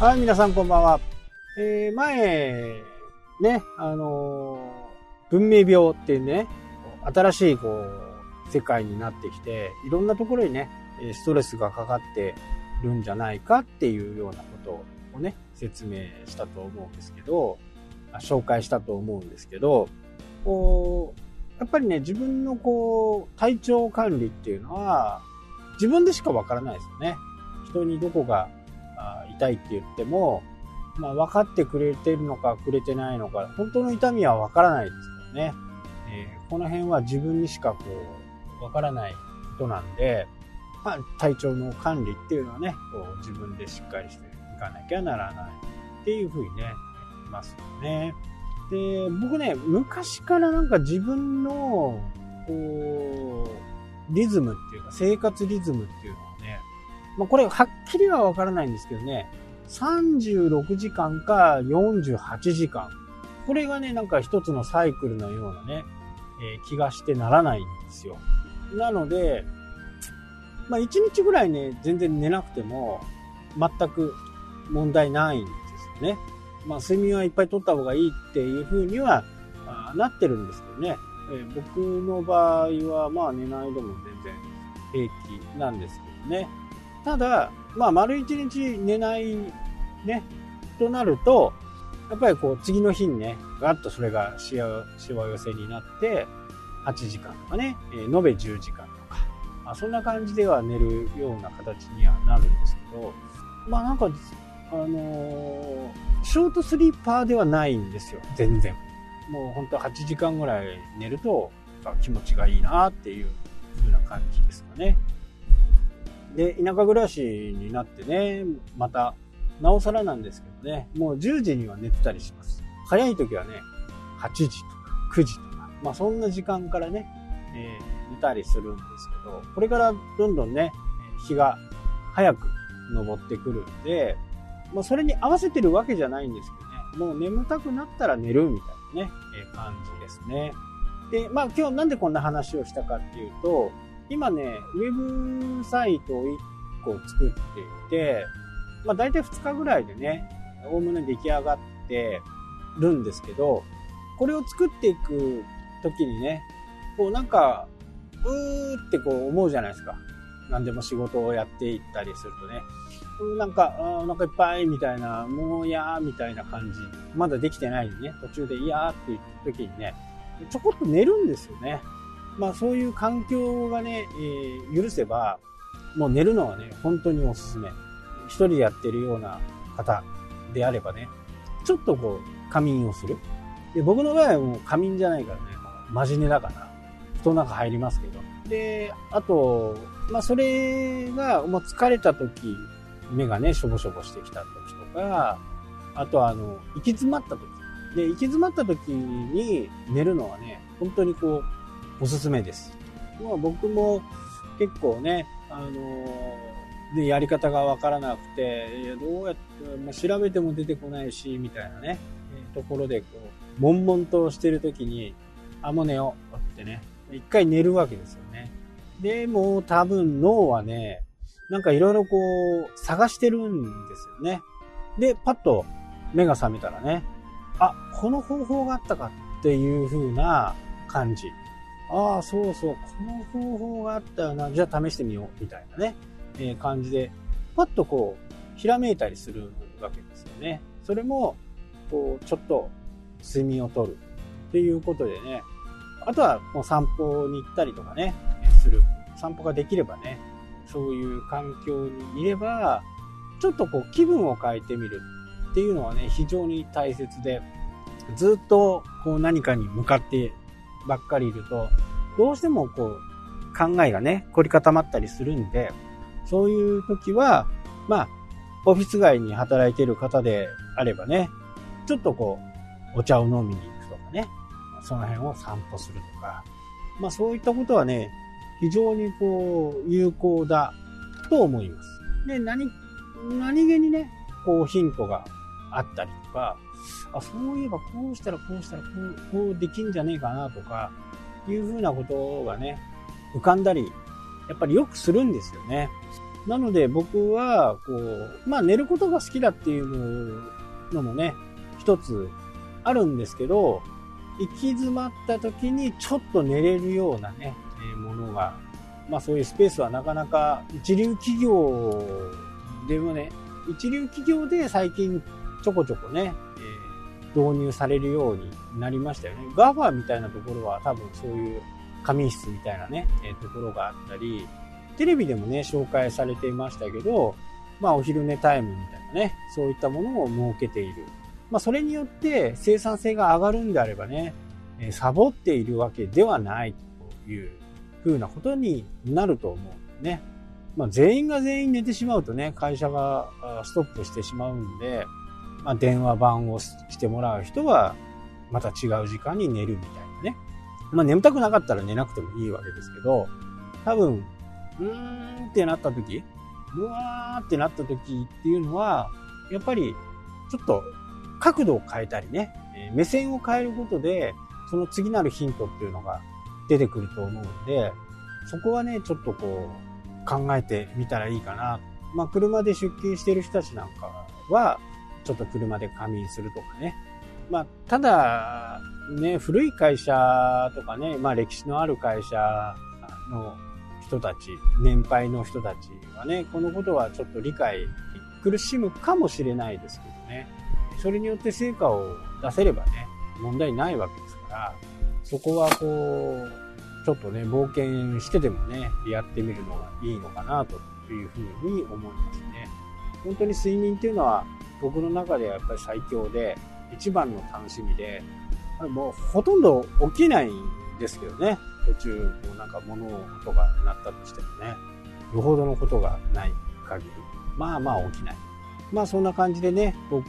はい、皆さんこんばんは。えー、前、ね、あのー、文明病っていうね、新しいこう、世界になってきて、いろんなところにね、ストレスがかかってるんじゃないかっていうようなことをね、説明したと思うんですけど、紹介したと思うんですけど、こう、やっぱりね、自分のこう、体調管理っていうのは、自分でしかわからないですよね。人にどこが痛いって言っても、まあ、分かってくれてるのかくれてないのか、本当の痛みは分からないですからね。えー、この辺は自分にしかこう、分からないことなんで、まあ、体調の管理っていうのはね、こう自分でしっかりしていかなきゃならないっていうふうにね、いますよね。で、僕ね、昔からなんか自分の、こう、リズムっていうか、生活リズムっていうのはまあ、これはっきりはわからないんですけどね、36時間か48時間。これがね、なんか一つのサイクルのようなね、えー、気がしてならないんですよ。なので、まあ、1日ぐらいね、全然寝なくても、全く問題ないんですよね。まあ、睡眠はいっぱい取った方がいいっていう風にはなってるんですけどね。えー、僕の場合は、まあ寝ないでも全然平気なんですけどね。ただ、まあ、丸一日寝ないね、となると、やっぱりこう、次の日にね、ガッとそれがしわ寄せになって、8時間とかね、えー、延べ10時間とか、まあ、そんな感じでは寝るような形にはなるんですけど、まあなんか、あのー、ショートスリーパーではないんですよ、全然。もう本当8時間ぐらい寝ると気持ちがいいなっていう風な感じですかね。で、田舎暮らしになってね、また、なおさらなんですけどね、もう10時には寝てたりします。早い時はね、8時とか9時とか、まあそんな時間からね、えー、寝たりするんですけど、これからどんどんね、日が早く昇ってくるんで、まあそれに合わせてるわけじゃないんですけどね、もう眠たくなったら寝るみたいなね、えー、感じですね。で、まあ今日なんでこんな話をしたかっていうと、今ね、ウェブサイトを1個作っていて、まあ大体2日ぐらいでね、おおむね出来上がってるんですけど、これを作っていく時にね、こうなんか、うーってこう思うじゃないですか。何でも仕事をやっていったりするとね。なんか、お腹いっぱいみたいな、もうやーみたいな感じ。まだできてないにね、途中でいやーって言った時にね、ちょこっと寝るんですよね。まあそういう環境がね、えー、許せば、もう寝るのはね、本当におすすめ。一人でやってるような方であればね、ちょっとこう、仮眠をする。で僕の場合はもう仮眠じゃないからね、真面目だから、布団の中入りますけど。で、あと、まあそれが、もう疲れた時、目がね、しょぼしょぼしてきた時とか、あとはあの、行き詰まった時。で、行き詰まった時に寝るのはね、本当にこう、おすすめです。まあ、僕も結構ね、あのー、で、やり方がわからなくて、どうやって、まあ、調べても出てこないし、みたいなね、え、ところで、こう、悶々としてる時に、あ、もう寝ようってね、一回寝るわけですよね。でも、多分脳はね、なんかいろいろこう、探してるんですよね。で、パッと目が覚めたらね、あ、この方法があったかっていう風な感じ。ああ、そうそう、この方法があったよな、じゃあ試してみよう、みたいなね、えー、感じで、パッとこう、ひらめいたりするわけですよね。それも、こう、ちょっと睡眠をとるっていうことでね、あとはもう散歩に行ったりとかね、する。散歩ができればね、そういう環境にいれば、ちょっとこう気分を変えてみるっていうのはね、非常に大切で、ずっとこう何かに向かってばっかりいると、どうしてもこう、考えがね、凝り固まったりするんで、そういう時は、まあ、オフィス街に働いている方であればね、ちょっとこう、お茶を飲みに行くとかね、その辺を散歩するとか、まあそういったことはね、非常にこう、有効だと思います。で、何、何気にね、こうヒントがあったりとか、あ、そういえばこうしたらこうしたらこう、こうできんじゃねえかなとか、いうふうなことがね、浮かんだり、やっぱりよくするんですよね。なので僕は、こう、まあ寝ることが好きだっていうのもね、一つあるんですけど、行き詰まった時にちょっと寝れるようなね、えものが、まあそういうスペースはなかなか一流企業でもね、一流企業で最近ちょこちょこね、えー、導入されるようになりましたよね。ガファみたいなところは多分そういう仮眠室みたいなね、えー、ところがあったり、テレビでもね、紹介されていましたけど、まあお昼寝タイムみたいなね、そういったものを設けている。まあそれによって生産性が上がるんであればね、えサボっているわけではないというふうなことになると思うんね。まあ全員が全員寝てしまうとね、会社がストップしてしまうんで、まあ電話番をしてもらう人はまた違う時間に寝るみたいなね。まあ眠たくなかったら寝なくてもいいわけですけど、多分、うーんってなった時、うわーってなった時っていうのは、やっぱりちょっと角度を変えたりね、目線を変えることで、その次なるヒントっていうのが出てくると思うんで、そこはね、ちょっとこう、考えてみたらいいかな。まあ、車で出勤してる人たちなんかは、ちょっと車で仮眠するとかね。まあ、ただ、ね、古い会社とかね、まあ、歴史のある会社の人たち、年配の人たちはね、このことはちょっと理解苦しむかもしれないですけどね。それによって成果を出せればね、問題ないわけですから、そこはこう、ちょっとね、冒険してでもね、やってみるのがいいのかなというふうに思いますね。本当に睡眠っていうのは僕の中ではやっぱり最強で、一番の楽しみで、もうほとんど起きないんですけどね。途中、こうなんか物音が鳴ったとしてもね。よほどのことがない限り、まあまあ起きない。まあそんな感じでね、僕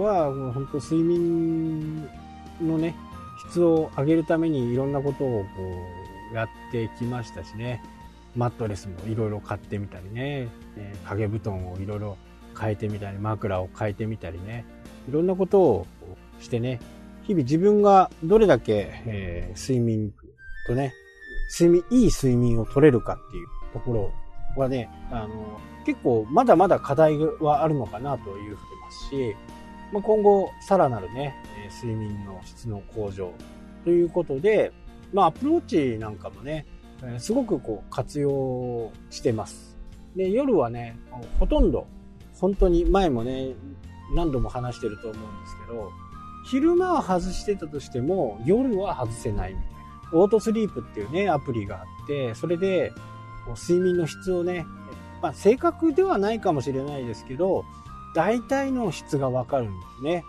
はもう本当睡眠のね、質を上げるためにいろんなことをこうやってきましたしね、マットレスもいろいろ買ってみたりね、え掛け布団をいろいろ変えてみたり、枕を変えてみたりね、いろんなことをしてね、日々自分がどれだけ、えー、睡眠とね、睡眠、いい睡眠を取れるかっていうところはね、あの、結構まだまだ課題はあるのかなというふうにますし、まあ、今後さらなるね、睡眠の質の向上ということで、まあアプローチなんかもね、すごくこう活用してます。で、夜はね、ほとんど、本当に前もね、何度も話してると思うんですけど、昼間は外してたとしても、夜は外せないみたいな。オートスリープっていうね、アプリがあって、それで、睡眠の質をね、まあ、正確ではないかもしれないですけど、大体の質がわかるんですね。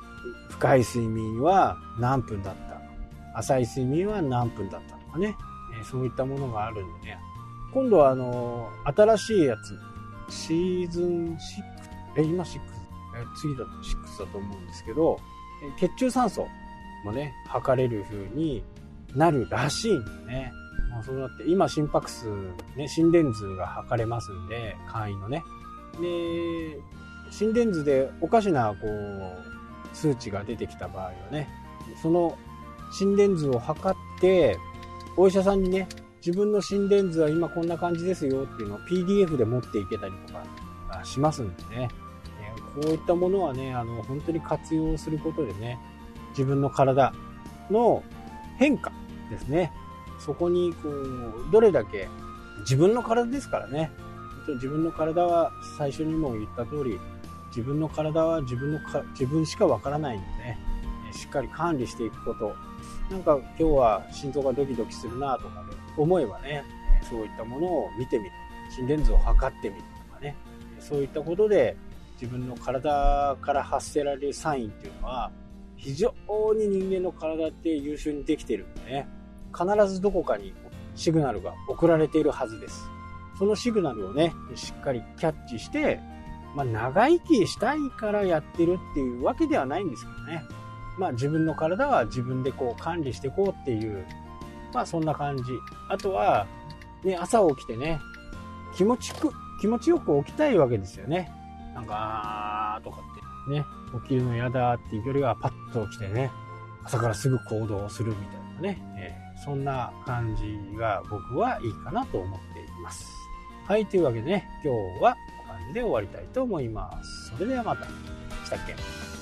深い睡眠は何分だった。浅い睡眠は何分だったとかね。えそういったものがあるんでね。今度はあの、新しいやつ、シーズン6、え、今6、え次だと6だと思うんですけど、血中酸素もね、測れる風になるらしいんでね。まあ、そうなって、今心拍数、ね、心電図が測れますんで、簡易のね。で、心電図でおかしな、こう、数値が出てきた場合はね、その心電図を測って、お医者さんにね、自分の心電図は今こんな感じですよっていうのを PDF で持っていけたりとかしますんでね。こういったものはね、あの、本当に活用することでね、自分の体の変化ですね。そこに、こう、どれだけ自分の体ですからね。自分の体は最初にも言った通り、自分の体は自分のか、自分しかわからないんでね、しっかり管理していくこと。なんか今日は心臓がドキドキするなとかで思えばね、そういったものを見てみる。心電図を測ってみるとかね。そういったことで自分の体から発せられるサインっていうのは、非常に人間の体って優秀にできてるんでね。必ずどこかにシグナルが送られているはずです。そのシグナルをね、しっかりキャッチして、まあ、長生きしたいからやってるっていうわけではないんですけどね。まあ、自分の体は自分でこう管理していこうっていう、まあ、そんな感じ。あとは、ね、朝起きてね、気持ちく、気持ちよく起きたいわけですよね。なんか、あーとかってね、起きるの嫌だっていうよりはパッと起きてね、朝からすぐ行動するみたいなね、えー、そんな感じが僕はいいかなと思っています。はい、というわけでね、今日はこんな感じで終わりたいと思います。それではまた。したっけ